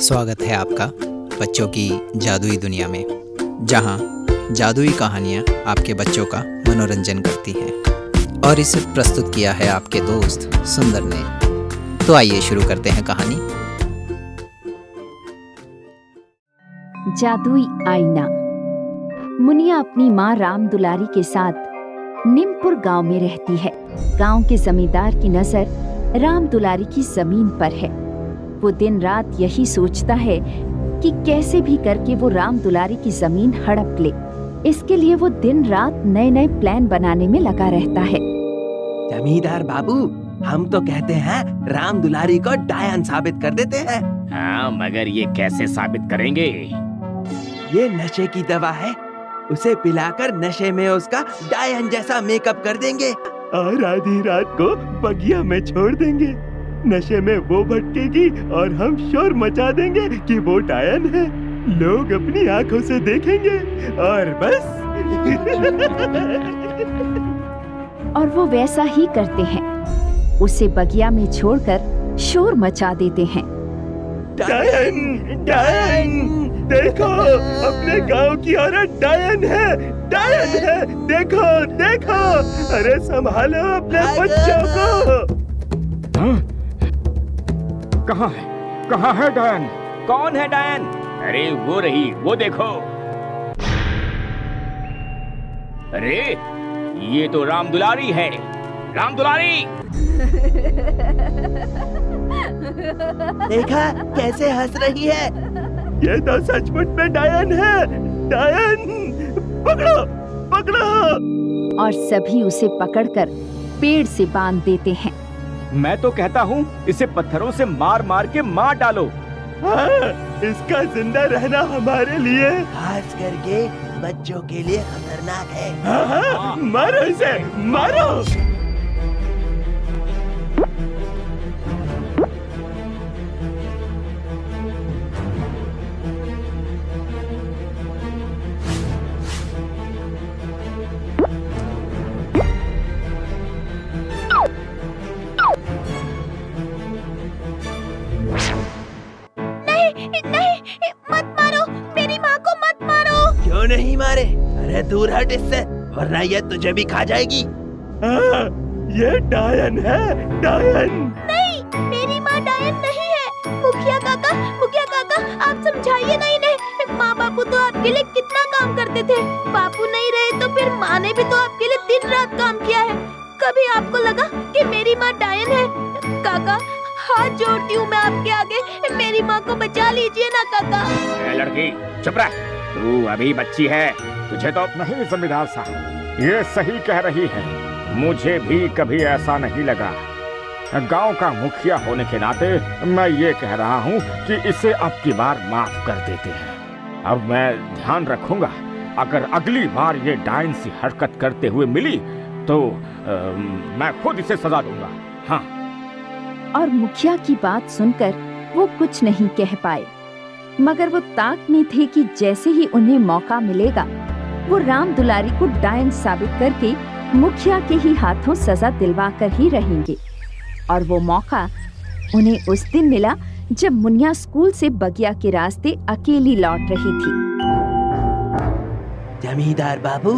स्वागत है आपका बच्चों की जादुई दुनिया में, जहाँ जादुई कहानियाँ आपके बच्चों का मनोरंजन करती हैं। और इसे प्रस्तुत किया है आपके दोस्त सुंदर ने। तो आइए शुरू करते हैं कहानी। जादुई आईना। मुनिया अपनी माँ राम दुलारी के साथ निमपुर गाँव में रहती है। गाँव के जमींदार की नज़र राम दुलारी की ज़मीन पर है। वो दिन रात यही सोचता है कि कैसे भी करके वो राम दुलारी की ज़मीन हड़प ले। इसके लिए वो दिन रात नए नए प्लान बनाने में लगा रहता है। जमींदार बाबू हम तो कहते हैं राम दुलारी को डायन साबित कर देते हैं। हाँ मगर ये कैसे साबित करेंगे? ये नशे की दवा है। उसे पिलाकर नशे में उसका डायन जैसा मेकअप कर देंगे। और आधी रात को बगिया में छोड़ देंगे। नशे में वो भटकेगी और हम शोर मचा देंगे कि वो डायन है। लोग अपनी आँखों से देखेंगे और बस। और वो वैसा ही करते हैं। उसे बगिया में छोड़कर शोर मचा देते हैं। डायन डायन देखो अपने गाँव की औरत डायन है डायन है। देखो देखो अरे संभालो अपने बच्चों को। हाँ? कहाँ है? कहाँ है डायन कौन है डायन अरे वो रही वो देखो। अरे ये तो राम दुलारी है। राम दुलारी! देखा? कैसे हंस रही है? ये तो सचमुच में डायन है। डायन पकड़ो पकड़ो। और सभी उसे पकड़कर पेड़ से बाँध देते हैं। मैं तो कहता हूँ इसे पत्थरों से मार मार के मार डालो। हाँ, इसका ज़िंदा रहना हमारे लिए। खास करके बच्चों के लिए खतरनाक है। हाँ, हाँ, मारो इसे मारो। अरे दूर हट इससे वरना ये तुझे भी खा जाएगी। हाँ, ये डायन है डायन। नहीं मेरी माँ डायन नहीं है। मुखिया काका मुखिया काका आप समझाइए ना इन्हें माँ बापू तो आपके लिए कितना काम करते थे। बापू नहीं रहे तो फिर माँ ने भी तो आपके लिए दिन रात काम किया है। कभी आपको लगा कि मेरी माँ डायन है? काका हाथ जोड़ती हूँ मैं आपके आगे। मेरी माँ को बचा लीजिए ना काका। लड़की चुप रह। तू अभी बच्ची है। तुझे तो नहीं जमींदार साहब ये सही कह रही है। मुझे भी कभी ऐसा नहीं लगा। गाँव का मुखिया होने के नाते मैं ये कह रहा हूँ कि इसे अब की बार माफ़ कर देते हैं। अब मैं ध्यान रखूँगा अगर अगली बार ये डायन सी हरकत करते हुए मिली तो आ, मैं खुद इसे सजा दूँगा। हाँ। और मुखिया की बात सुनकर वो कुछ नहीं कह पाए। मगर वो ताक में थे कि जैसे ही उन्हें मौका मिलेगा वो राम दुलारी को डायन साबित करके मुखिया के ही हाथों सजा दिलवा कर ही रहेंगे। और वो मौका उन्हें उस दिन मिला जब मुनिया स्कूल से बगिया के रास्ते अकेली लौट रही थी। जमींदार बाबू,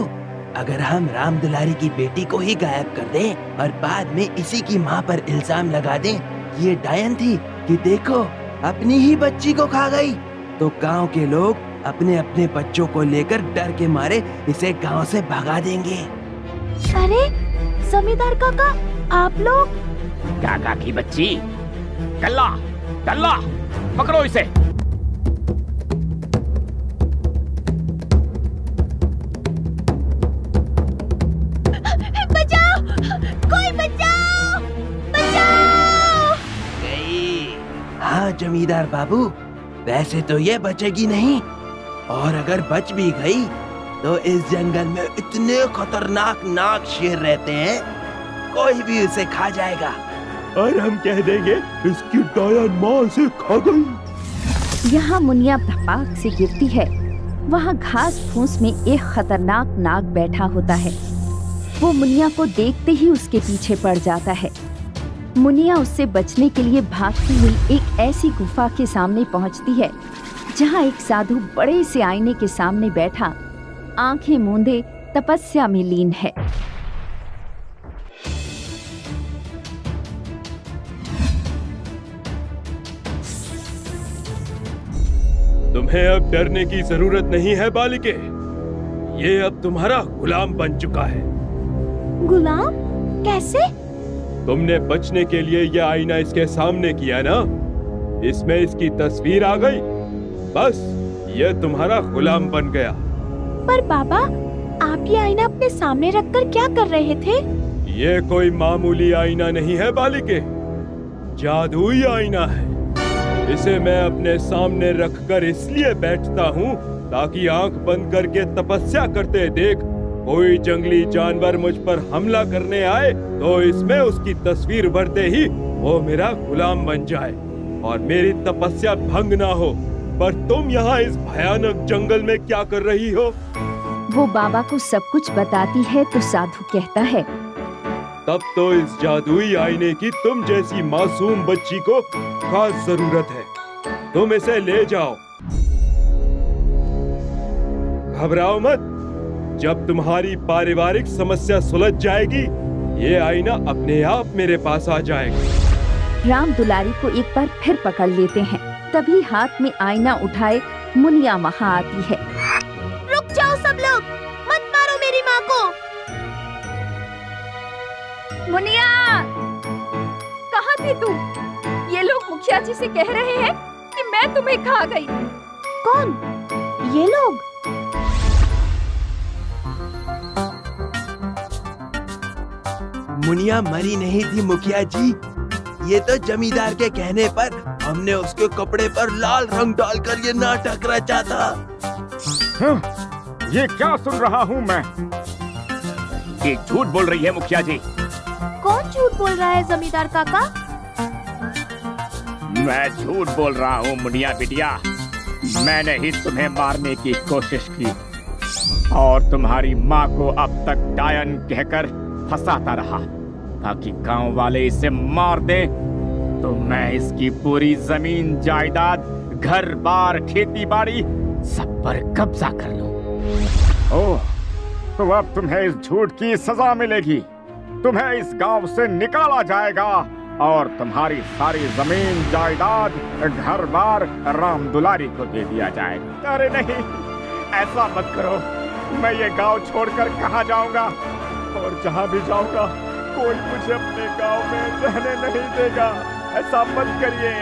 अगर हम राम दुलारी की बेटी को ही गायब कर दें और बाद में इसी की माँ पर इल्ज़ाम लगा दें, ये डायन थी कि देखो, अपनी ही बच्ची को खा गई। तो गाँव के लोग अपने अपने बच्चों को लेकर डर के मारे इसे गाँव से भगा देंगे। अरे जमींदार काका आप लोग? काका की बच्ची कल्ला कल्ला पकड़ो इसे। बचाओ कोई बचाओ बचाओ। गई। हाँ जमींदार बाबू वैसे तो ये बचेगी नहीं। और अगर बच भी गई तो इस जंगल में इतने खतरनाक नाक शेर रहते हैं कोई भी उसे खा जाएगा। और हम कह देंगे इसकी डायन माँ से खा गई। यहाँ मुनिया धपाक से गिरती है। वहाँ घास फूस में एक खतरनाक नाग बैठा होता है। वो मुनिया को देखते ही उसके पीछे पड़ जाता है। मुनिया उससे बचने के लिए भागती हुई एक ऐसी गुफा के सामने पहुँचती है। जहाँ एक साधु बड़े से आईने के सामने बैठा आँखें मूंदे तपस्या में लीन है। तुम्हें अब डरने की ज़रूरत नहीं है बालिके। ये अब तुम्हारा गुलाम बन चुका है। गुलाम? कैसे? तुमने बचने के लिए यह आईना इसके सामने किया ना? इसमें इसकी तस्वीर आ गई। बस ये तुम्हारा गुलाम बन गया। पर बाबा आप ये आईना अपने सामने रखकर क्या कर रहे थे? ये कोई मामूली आईना नहीं है बालिके। जादुई आईना है। इसे मैं अपने सामने रखकर इसलिए बैठता हूँ ताकि आँख बंद करके तपस्या करते देख कोई जंगली जानवर मुझ पर हमला करने आए तो इसमें उसकी तस्वीर भरते ही वो मेरा गुलाम बन जाए और मेरी तपस्या भंग ना हो। पर तुम यहाँ इस भयानक जंगल में क्या कर रही हो? वो बाबा को सब कुछ बताती है तो साधु कहता है। तब तो इस जादुई आईने की तुम जैसी मासूम बच्ची को खास ज़रूरत है। तुम इसे ले जाओ। घबराओ मत। जब तुम्हारी पारिवारिक समस्या सुलझ जाएगी ये आईना अपने आप मेरे पास आ जाएगा। राम दुलारी को एक बार फिर पकड़ लेते हैं। तभी हाथ में आईना उठाए मुनिया वहाँ आती है। रुक जाओ सब लोग मत मारो मेरी माँ को। मुनिया कहाँ थी तू? ये लोग मुखिया जी से कह रहे हैं कि मैं तुम्हें खा गई। कौन? ये लोग? मुनिया मरी नहीं थी मुखिया जी। ये तो जमींदार के कहने पर हमने उसके कपड़े पर लाल रंग डालकर ये नाटक रचा था। ये क्या सुन रहा हूँ मैं? ये झूठ बोल रही है मुखिया जी। कौन झूठ बोल रहा है जमींदार काका? मैं झूठ बोल रहा हूँ मुनिया बिटिया। मैंने ही तुम्हें मारने की कोशिश की। और तुम्हारी माँ को अब तक डायन कहकर फंसाता रहा ताकि गाँव वाले इसे मार दे तो मैं इसकी पूरी ज़मीन, जायदाद घर बार खेती बाड़ी सब पर कब्जा कर लूँ। ओह तो अब तुम्हें इस झूठ की सजा मिलेगी। तुम्हें इस गाँव से निकाला जाएगा और तुम्हारी सारी ज़मीन, जायदाद घर बार राम दुलारी को दे दिया जाएगा। अरे नहीं, ऐसा मत करो। मैं ये गाँव छोड़कर कहाँ जाऊँगा? और जहाँ भी जाऊँगा, कोई मुझे अपने गाँव में रहने नहीं देगा। ऐसा मत करिए।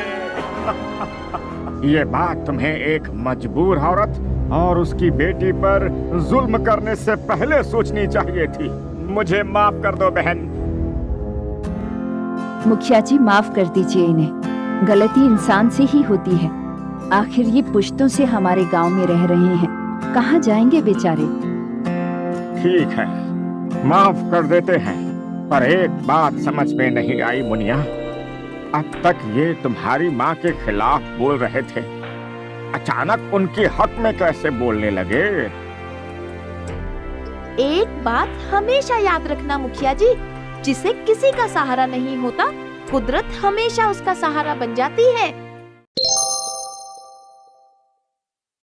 ये बात तुम्हें एक मजबूर औरत और उसकी बेटी पर जुल्म करने से पहले सोचनी चाहिए थी। मुझे माफ़ कर दो बहन। मुखिया जी माफ़ कर दीजिए इन्हें। गलती इंसान से ही होती है। आखिर ये पुश्तों से हमारे गाँव में रह रहे हैं। कहाँ जाएँगे बेचारे? ठीक है माफ़ कर देते हैं पर एक बात समझ में नहीं आई मुनिया। अब तक ये तुम्हारी माँ के खिलाफ बोल रहे थे। अचानक उनके हक में कैसे बोलने लगे? एक बात हमेशा याद रखना मुखिया जी, जिसे किसी का सहारा नहीं होता, कुदरत हमेशा उसका सहारा बन जाती है।